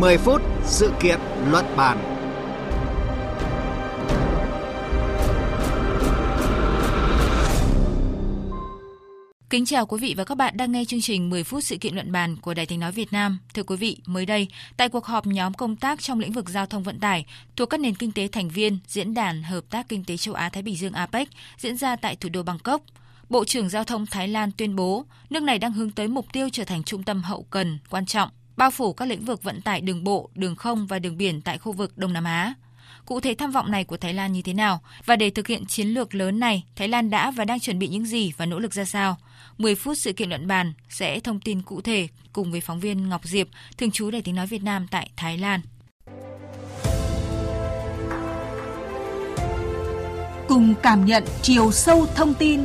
10 phút sự kiện luận bàn. Kính chào quý vị và các bạn đang nghe chương trình 10 phút sự kiện luận bàn của Đài Tiếng Nói Việt Nam. Thưa quý vị, mới đây, tại cuộc họp nhóm công tác trong lĩnh vực giao thông vận tải thuộc các nền kinh tế thành viên Diễn đàn Hợp tác Kinh tế Châu Á-Thái Bình Dương APEC diễn ra tại thủ đô Bangkok, Bộ trưởng Giao thông Thái Lan tuyên bố nước này đang hướng tới mục tiêu trở thành trung tâm hậu cần quan trọng, bao phủ các lĩnh vực vận tải đường bộ, đường không và đường biển tại khu vực Đông Nam Á. Cụ thể tham vọng này của Thái Lan như thế nào? Và để thực hiện chiến lược lớn này, Thái Lan đã và đang chuẩn bị những gì và nỗ lực ra sao? 10 phút sự kiện luận bàn sẽ thông tin cụ thể cùng với phóng viên Ngọc Diệp, thường trú Đài Tiếng Nói Việt Nam tại Thái Lan. Cùng cảm nhận chiều sâu thông tin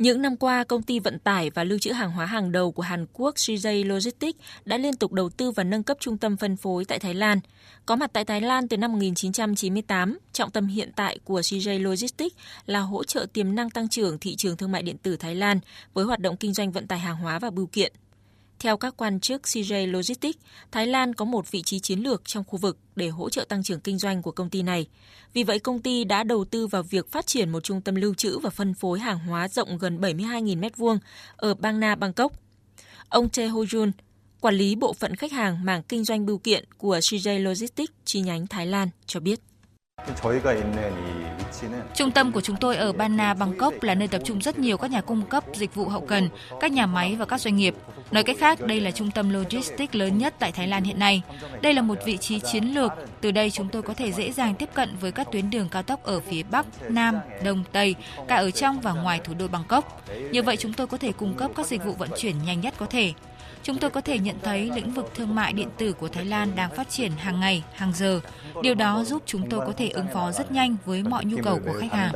Những năm qua, công ty vận tải và lưu trữ hàng hóa hàng đầu của Hàn Quốc CJ Logistics đã liên tục đầu tư và nâng cấp trung tâm phân phối tại Thái Lan. Có mặt tại Thái Lan từ năm 1998, trọng tâm hiện tại của CJ Logistics là hỗ trợ tiềm năng tăng trưởng thị trường thương mại điện tử Thái Lan với hoạt động kinh doanh vận tải hàng hóa và bưu kiện. Theo các quan chức CJ Logistics, Thái Lan có một vị trí chiến lược trong khu vực để hỗ trợ tăng trưởng kinh doanh của công ty này. Vì vậy, công ty đã đầu tư vào việc phát triển một trung tâm lưu trữ và phân phối hàng hóa rộng gần 72.000 m2 ở Bang Na, Bangkok. Ông Tae Ho Jun, quản lý bộ phận khách hàng mảng kinh doanh bưu kiện của CJ Logistics chi nhánh Thái Lan cho biết. Trung tâm của chúng tôi ở Bana, Bangkok là nơi tập trung rất nhiều các nhà cung cấp dịch vụ hậu cần, các nhà máy và các doanh nghiệp. Nói cách khác, đây là trung tâm logistics lớn nhất tại Thái Lan hiện nay. Đây là một vị trí chiến lược. Từ đây chúng tôi có thể dễ dàng tiếp cận với các tuyến đường cao tốc ở phía Bắc, Nam, Đông, Tây, cả ở trong và ngoài thủ đô Bangkok. Như vậy chúng tôi có thể cung cấp các dịch vụ vận chuyển nhanh nhất có thể chúng tôi có thể nhận thấy lĩnh vực thương mại điện tử của Thái Lan đang phát triển hàng ngày, hàng giờ. Điều đó giúp chúng tôi có thể ứng phó rất nhanh với mọi nhu cầu của khách hàng.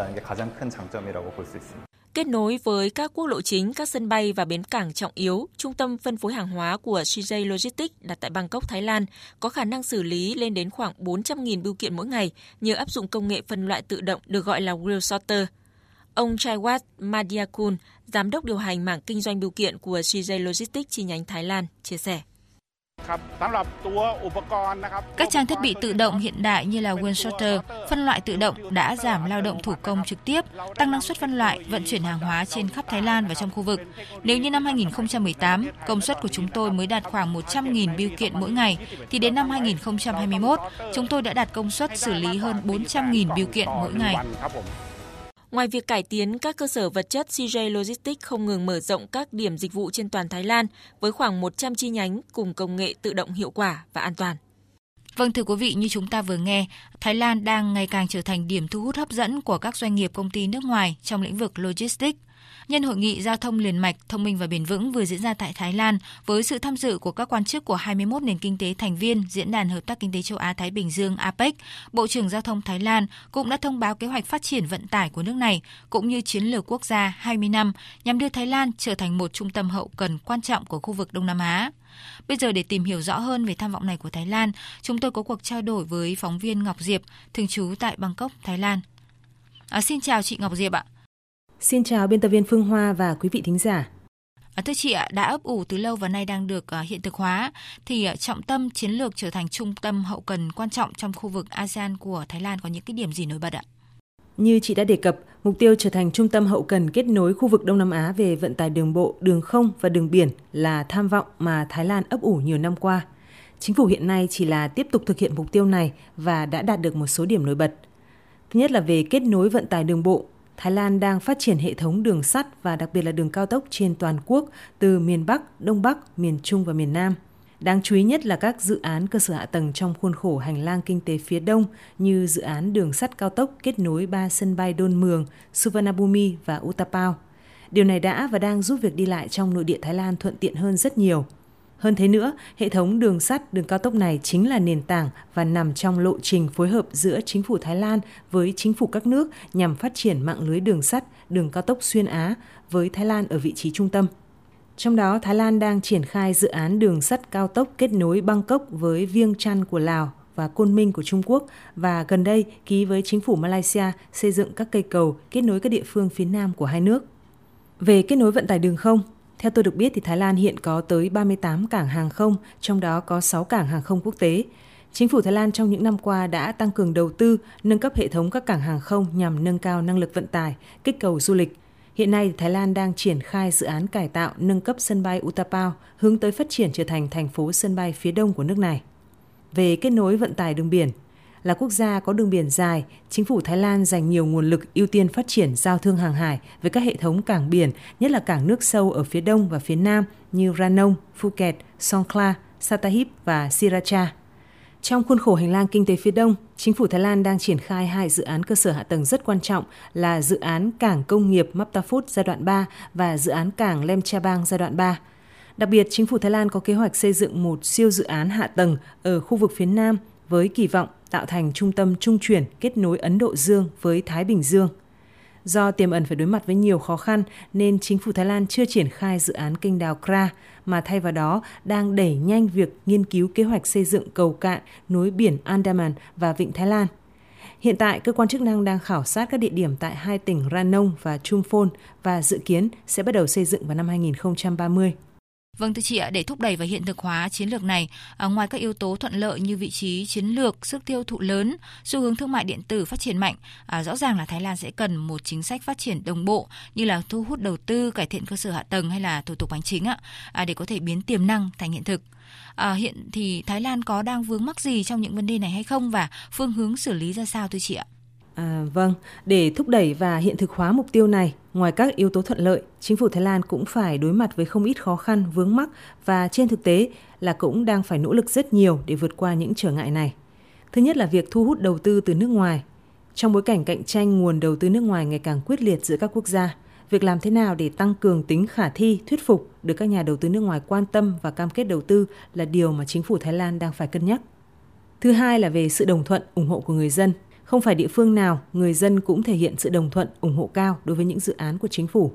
Kết nối với các quốc lộ chính, các sân bay và bến cảng trọng yếu, trung tâm phân phối hàng hóa của CJ Logistics đặt tại Bangkok, Thái Lan có khả năng xử lý lên đến khoảng 400.000 bưu kiện mỗi ngày nhờ áp dụng công nghệ phân loại tự động được gọi là Wheel Sorter. Ông Chaiwat Madiakun, giám đốc điều hành mảng kinh doanh bưu kiện của CJ Logistics chi nhánh Thái Lan, chia sẻ. Các trang thiết bị tự động hiện đại như là Wheel Sorter, phân loại tự động đã giảm lao động thủ công trực tiếp, tăng năng suất phân loại, vận chuyển hàng hóa trên khắp Thái Lan và trong khu vực. Nếu như năm 2018, công suất của chúng tôi mới đạt khoảng 100.000 biêu kiện mỗi ngày, thì đến năm 2021, chúng tôi đã đạt công suất xử lý hơn 400.000 biêu kiện mỗi ngày. Ngoài việc cải tiến các cơ sở vật chất, CJ Logistics không ngừng mở rộng các điểm dịch vụ trên toàn Thái Lan với khoảng 100 chi nhánh cùng công nghệ tự động hiệu quả và an toàn. Vâng thưa quý vị, như chúng ta vừa nghe, Thái Lan đang ngày càng trở thành điểm thu hút hấp dẫn của các doanh nghiệp công ty nước ngoài trong lĩnh vực logistics nhân hội nghị giao thông liền mạch, thông minh và bền vững vừa diễn ra tại Thái Lan với sự tham dự của các quan chức của 21 nền kinh tế thành viên Diễn đàn Hợp tác Kinh tế Châu Á-Thái Bình Dương APEC, Bộ trưởng Giao thông Thái Lan cũng đã thông báo kế hoạch phát triển vận tải của nước này cũng như chiến lược quốc gia 20 năm nhằm đưa Thái Lan trở thành một trung tâm hậu cần quan trọng của khu vực Đông Nam Á. Bây giờ để tìm hiểu rõ hơn về tham vọng này của Thái Lan, chúng tôi có cuộc trao đổi với phóng viên Ngọc Diệp, thường trú tại Bangkok, Thái Lan. À, xin chào chị Ngọc Diệp ạ. Xin chào biên tập viên Phương Hoa và quý vị thính giả. À, thưa chị ạ, đã ấp ủ từ lâu và nay đang được uh, hiện thực hóa, thì uh, trọng tâm chiến lược trở thành trung tâm hậu cần quan trọng trong khu vực ASEAN của Thái Lan có những cái điểm gì nổi bật ạ? Như chị đã đề cập, mục tiêu trở thành trung tâm hậu cần kết nối khu vực Đông Nam Á về vận tải đường bộ, đường không và đường biển là tham vọng mà Thái Lan ấp ủ nhiều năm qua. Chính phủ hiện nay chỉ là tiếp tục thực hiện mục tiêu này và đã đạt được một số điểm nổi bật. Thứ nhất là về kết nối vận tải đường bộ, Thái Lan đang phát triển hệ thống đường sắt và đặc biệt là đường cao tốc trên toàn quốc từ miền Bắc, Đông Bắc, miền Trung và miền Nam. Đáng chú ý nhất là các dự án cơ sở hạ tầng trong khuôn khổ hành lang kinh tế phía Đông như dự án đường sắt cao tốc kết nối ba sân bay Đôn Mường, Suvarnabhumi và Utapao. Điều này đã và đang giúp việc đi lại trong nội địa Thái Lan thuận tiện hơn rất nhiều. Hơn thế nữa, hệ thống đường sắt, đường cao tốc này chính là nền tảng và nằm trong lộ trình phối hợp giữa chính phủ Thái Lan với chính phủ các nước nhằm phát triển mạng lưới đường sắt, đường cao tốc xuyên Á với Thái Lan ở vị trí trung tâm. Trong đó, Thái Lan đang triển khai dự án đường sắt cao tốc kết nối Bangkok với Viêng Chăn của Lào và Côn Minh của Trung Quốc và gần đây ký với chính phủ Malaysia xây dựng các cây cầu kết nối các địa phương phía Nam của hai nước. Về kết nối vận tải đường không, theo tôi được biết thì Thái Lan hiện có tới 38 cảng hàng không, trong đó có 6 cảng hàng không quốc tế. Chính phủ Thái Lan trong những năm qua đã tăng cường đầu tư, nâng cấp hệ thống các cảng hàng không nhằm nâng cao năng lực vận tải, kích cầu du lịch. Hiện nay, Thái Lan đang triển khai dự án cải tạo nâng cấp sân bay Utapao, hướng tới phát triển trở thành thành phố sân bay phía đông của nước này. Về kết nối vận tải đường biển, là quốc gia có đường biển dài, chính phủ Thái Lan dành nhiều nguồn lực ưu tiên phát triển giao thương hàng hải với các hệ thống cảng biển, nhất là cảng nước sâu ở phía đông và phía nam như Ranong, Phuket, Songkhla, Satahip và Siracha. Trong khuôn khổ hành lang kinh tế phía Đông, chính phủ Thái Lan đang triển khai hai dự án cơ sở hạ tầng rất quan trọng là dự án cảng công nghiệp Maptafut giai đoạn 3 và dự án cảng Lemchabang giai đoạn 3. Đặc biệt, chính phủ Thái Lan có kế hoạch xây dựng một siêu dự án hạ tầng ở khu vực phía Nam với kỳ vọng tạo thành trung tâm trung chuyển kết nối Ấn Độ Dương với Thái Bình Dương. Do tiềm ẩn phải đối mặt với nhiều khó khăn nên chính phủ Thái Lan chưa triển khai dự án kênh đào Kra mà thay vào đó đang đẩy nhanh việc nghiên cứu kế hoạch xây dựng cầu cạn nối biển Andaman và Vịnh Thái Lan. Hiện tại, cơ quan chức năng đang khảo sát các địa điểm tại hai tỉnh Ranong và Chumphon và dự kiến sẽ bắt đầu xây dựng vào năm 2030. Vâng thưa chị ạ, để thúc đẩy và hiện thực hóa chiến lược này, à, ngoài các yếu tố thuận lợi như vị trí chiến lược, sức tiêu thụ lớn, xu hướng thương mại điện tử phát triển mạnh, à, rõ ràng là Thái Lan sẽ cần một chính sách phát triển đồng bộ như là thu hút đầu tư, cải thiện cơ sở hạ tầng hay là thủ tục hành chính ạ, à, để có thể biến tiềm năng thành hiện thực. À, hiện thì Thái Lan có đang vướng mắc gì trong những vấn đề này hay không và phương hướng xử lý ra sao thưa chị ạ? À, vâng, để thúc đẩy và hiện thực hóa mục tiêu này, ngoài các yếu tố thuận lợi, chính phủ Thái Lan cũng phải đối mặt với không ít khó khăn, vướng mắc và trên thực tế là cũng đang phải nỗ lực rất nhiều để vượt qua những trở ngại này. Thứ nhất là việc thu hút đầu tư từ nước ngoài. Trong bối cảnh cạnh tranh nguồn đầu tư nước ngoài ngày càng quyết liệt giữa các quốc gia, việc làm thế nào để tăng cường tính khả thi, thuyết phục được các nhà đầu tư nước ngoài quan tâm và cam kết đầu tư là điều mà chính phủ Thái Lan đang phải cân nhắc. Thứ hai là về sự đồng thuận, ủng hộ của người dân – không phải địa phương nào người dân cũng thể hiện sự đồng thuận, ủng hộ cao đối với những dự án của chính phủ.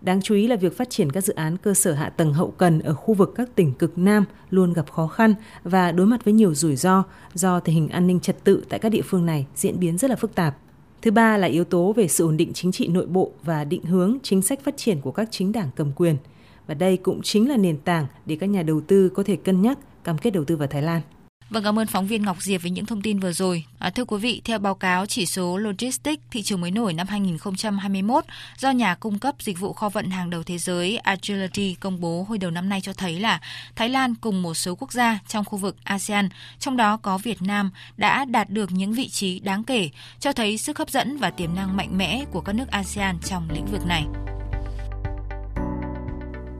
Đáng chú ý là việc phát triển các dự án cơ sở hạ tầng hậu cần ở khu vực các tỉnh cực Nam luôn gặp khó khăn và đối mặt với nhiều rủi ro do tình hình an ninh trật tự tại các địa phương này diễn biến rất là phức tạp. Thứ ba là yếu tố về sự ổn định chính trị nội bộ và định hướng chính sách phát triển của các chính đảng cầm quyền. Và đây cũng chính là nền tảng để các nhà đầu tư có thể cân nhắc cam kết đầu tư vào Thái Lan. Vâng, cảm ơn phóng viên Ngọc Diệp với những thông tin vừa rồi. À, thưa quý vị, theo báo cáo chỉ số Logistics thị trường mới nổi năm 2021 do nhà cung cấp dịch vụ kho vận hàng đầu thế giới Agility công bố hồi đầu năm nay cho thấy là Thái Lan cùng một số quốc gia trong khu vực ASEAN, trong đó có Việt Nam, đã đạt được những vị trí đáng kể, cho thấy sức hấp dẫn và tiềm năng mạnh mẽ của các nước ASEAN trong lĩnh vực này.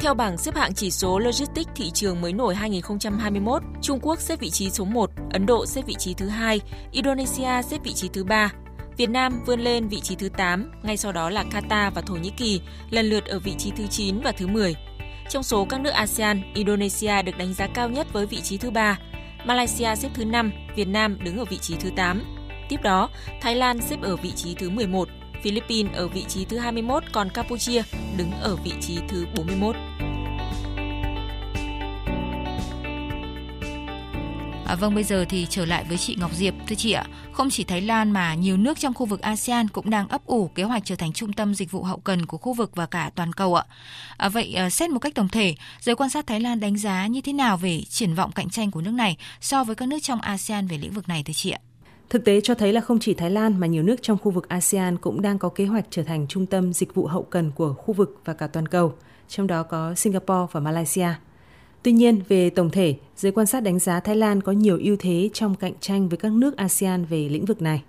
Theo bảng xếp hạng chỉ số Logistics thị trường mới nổi 2021, Trung Quốc xếp vị trí số 1, Ấn Độ xếp vị trí thứ hai, Indonesia xếp vị trí thứ ba. Việt Nam vươn lên vị trí thứ 8, ngay sau đó là Qatar và Thổ Nhĩ Kỳ, lần lượt ở vị trí thứ 9 và thứ 10. Trong số các nước ASEAN, Indonesia được đánh giá cao nhất với vị trí thứ 3, Malaysia xếp thứ 5, Việt Nam đứng ở vị trí thứ 8. Tiếp đó, Thái Lan xếp ở vị trí thứ 11, Philippines ở vị trí thứ 21, còn Campuchia đứng ở vị trí thứ 41. À, vâng, bây giờ thì trở lại với chị Ngọc Diệp. Thưa chị ạ, không chỉ Thái Lan mà nhiều nước trong khu vực ASEAN cũng đang ấp ủ kế hoạch trở thành trung tâm dịch vụ hậu cần của khu vực và cả toàn cầu ạ. À, vậy à, xét một cách tổng thể, giới quan sát Thái Lan đánh giá như thế nào về triển vọng cạnh tranh của nước này so với các nước trong ASEAN về lĩnh vực này thưa chị ạ? Thực tế cho thấy là không chỉ Thái Lan mà nhiều nước trong khu vực ASEAN cũng đang có kế hoạch trở thành trung tâm dịch vụ hậu cần của khu vực và cả toàn cầu, trong đó có Singapore và Malaysia. Tuy nhiên, về tổng thể, giới quan sát đánh giá Thái Lan có nhiều ưu thế trong cạnh tranh với các nước ASEAN về lĩnh vực này.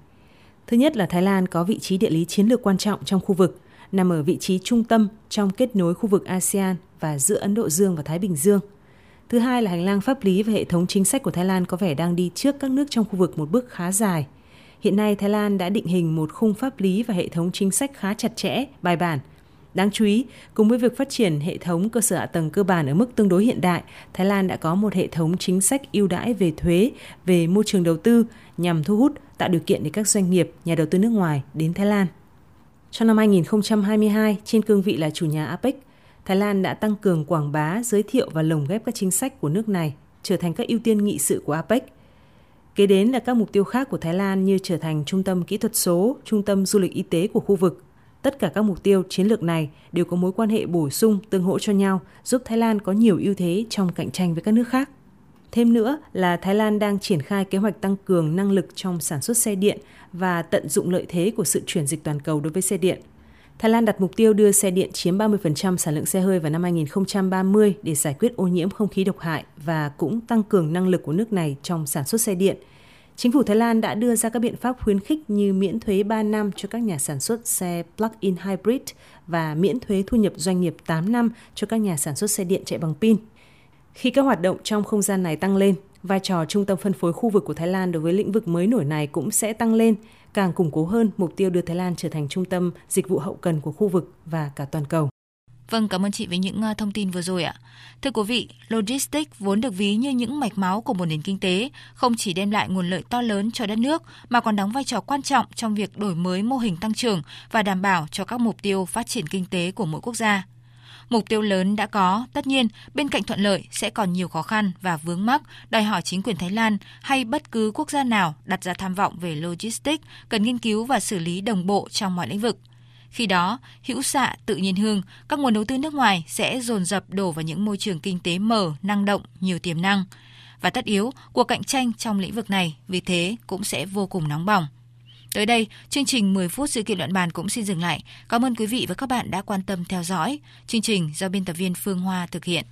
Thứ nhất là Thái Lan có vị trí địa lý chiến lược quan trọng trong khu vực, nằm ở vị trí trung tâm trong kết nối khu vực ASEAN và giữa Ấn Độ Dương và Thái Bình Dương – Thứ hai là hành lang pháp lý và hệ thống chính sách của Thái Lan có vẻ đang đi trước các nước trong khu vực một bước khá dài. Hiện nay Thái Lan đã định hình một khung pháp lý và hệ thống chính sách khá chặt chẽ, bài bản. Đáng chú ý, cùng với việc phát triển hệ thống cơ sở hạ tầng cơ bản ở mức tương đối hiện đại, Thái Lan đã có một hệ thống chính sách ưu đãi về thuế, về môi trường đầu tư nhằm thu hút, tạo điều kiện để các doanh nghiệp, nhà đầu tư nước ngoài đến Thái Lan. Trong năm 2022, trên cương vị là chủ nhà APEC, Thái Lan đã tăng cường quảng bá, giới thiệu và lồng ghép các chính sách của nước này trở thành các ưu tiên nghị sự của APEC. Kế đến là các mục tiêu khác của Thái Lan như trở thành trung tâm kỹ thuật số, trung tâm du lịch y tế của khu vực, Tất cả các mục tiêu chiến lược này đều có mối quan hệ bổ sung tương hỗ cho nhau, giúp Thái Lan có nhiều ưu thế trong cạnh tranh với các nước khác. Thêm nữa là Thái Lan đang triển khai kế hoạch tăng cường năng lực trong sản xuất xe điện và tận dụng lợi thế của sự chuyển dịch toàn cầu đối với xe điện. Thái Lan đặt mục tiêu đưa xe điện chiếm 30% sản lượng xe hơi vào năm 2030 để giải quyết ô nhiễm không khí độc hại và cũng tăng cường năng lực của nước này trong sản xuất xe điện. Chính phủ Thái Lan đã đưa ra các biện pháp khuyến khích như miễn thuế 3 năm cho các nhà sản xuất xe plug-in hybrid và miễn thuế thu nhập doanh nghiệp 8 năm cho các nhà sản xuất xe điện chạy bằng pin. Khi các hoạt động trong không gian này tăng lên, vai trò trung tâm phân phối khu vực của Thái Lan đối với lĩnh vực mới nổi này cũng sẽ tăng lên, càng củng cố hơn mục tiêu đưa Thái Lan trở thành trung tâm dịch vụ hậu cần của khu vực và cả toàn cầu. Vâng, cảm ơn chị với những à, thông tin vừa rồi ạ. Thưa quý vị, logistics vốn được ví như những mạch máu của một nền kinh tế, không chỉ đem lại nguồn lợi to lớn cho đất nước mà còn đóng vai trò quan trọng trong việc đổi mới mô hình tăng trưởng và đảm bảo cho các mục tiêu phát triển kinh tế của mỗi quốc gia. Mục tiêu lớn đã có, tất nhiên, bên cạnh thuận lợi sẽ còn nhiều khó khăn và vướng mắc đòi hỏi chính quyền Thái Lan hay bất cứ quốc gia nào đặt ra tham vọng về logistics cần nghiên cứu và xử lý đồng bộ trong mọi lĩnh vực. Khi đó, hữu xạ tự nhiên hương, các nguồn đầu tư nước ngoài sẽ dồn dập đổ vào những môi trường kinh tế mở, năng động, nhiều tiềm năng. Và tất yếu, cuộc cạnh tranh trong lĩnh vực này vì thế cũng sẽ vô cùng nóng bỏng. Tới đây, chương trình 10 phút sự kiện luận bàn cũng xin dừng lại. Cảm ơn quý vị và các bạn đã quan tâm theo dõi. Chương trình do biên tập viên Phương Hoa thực hiện.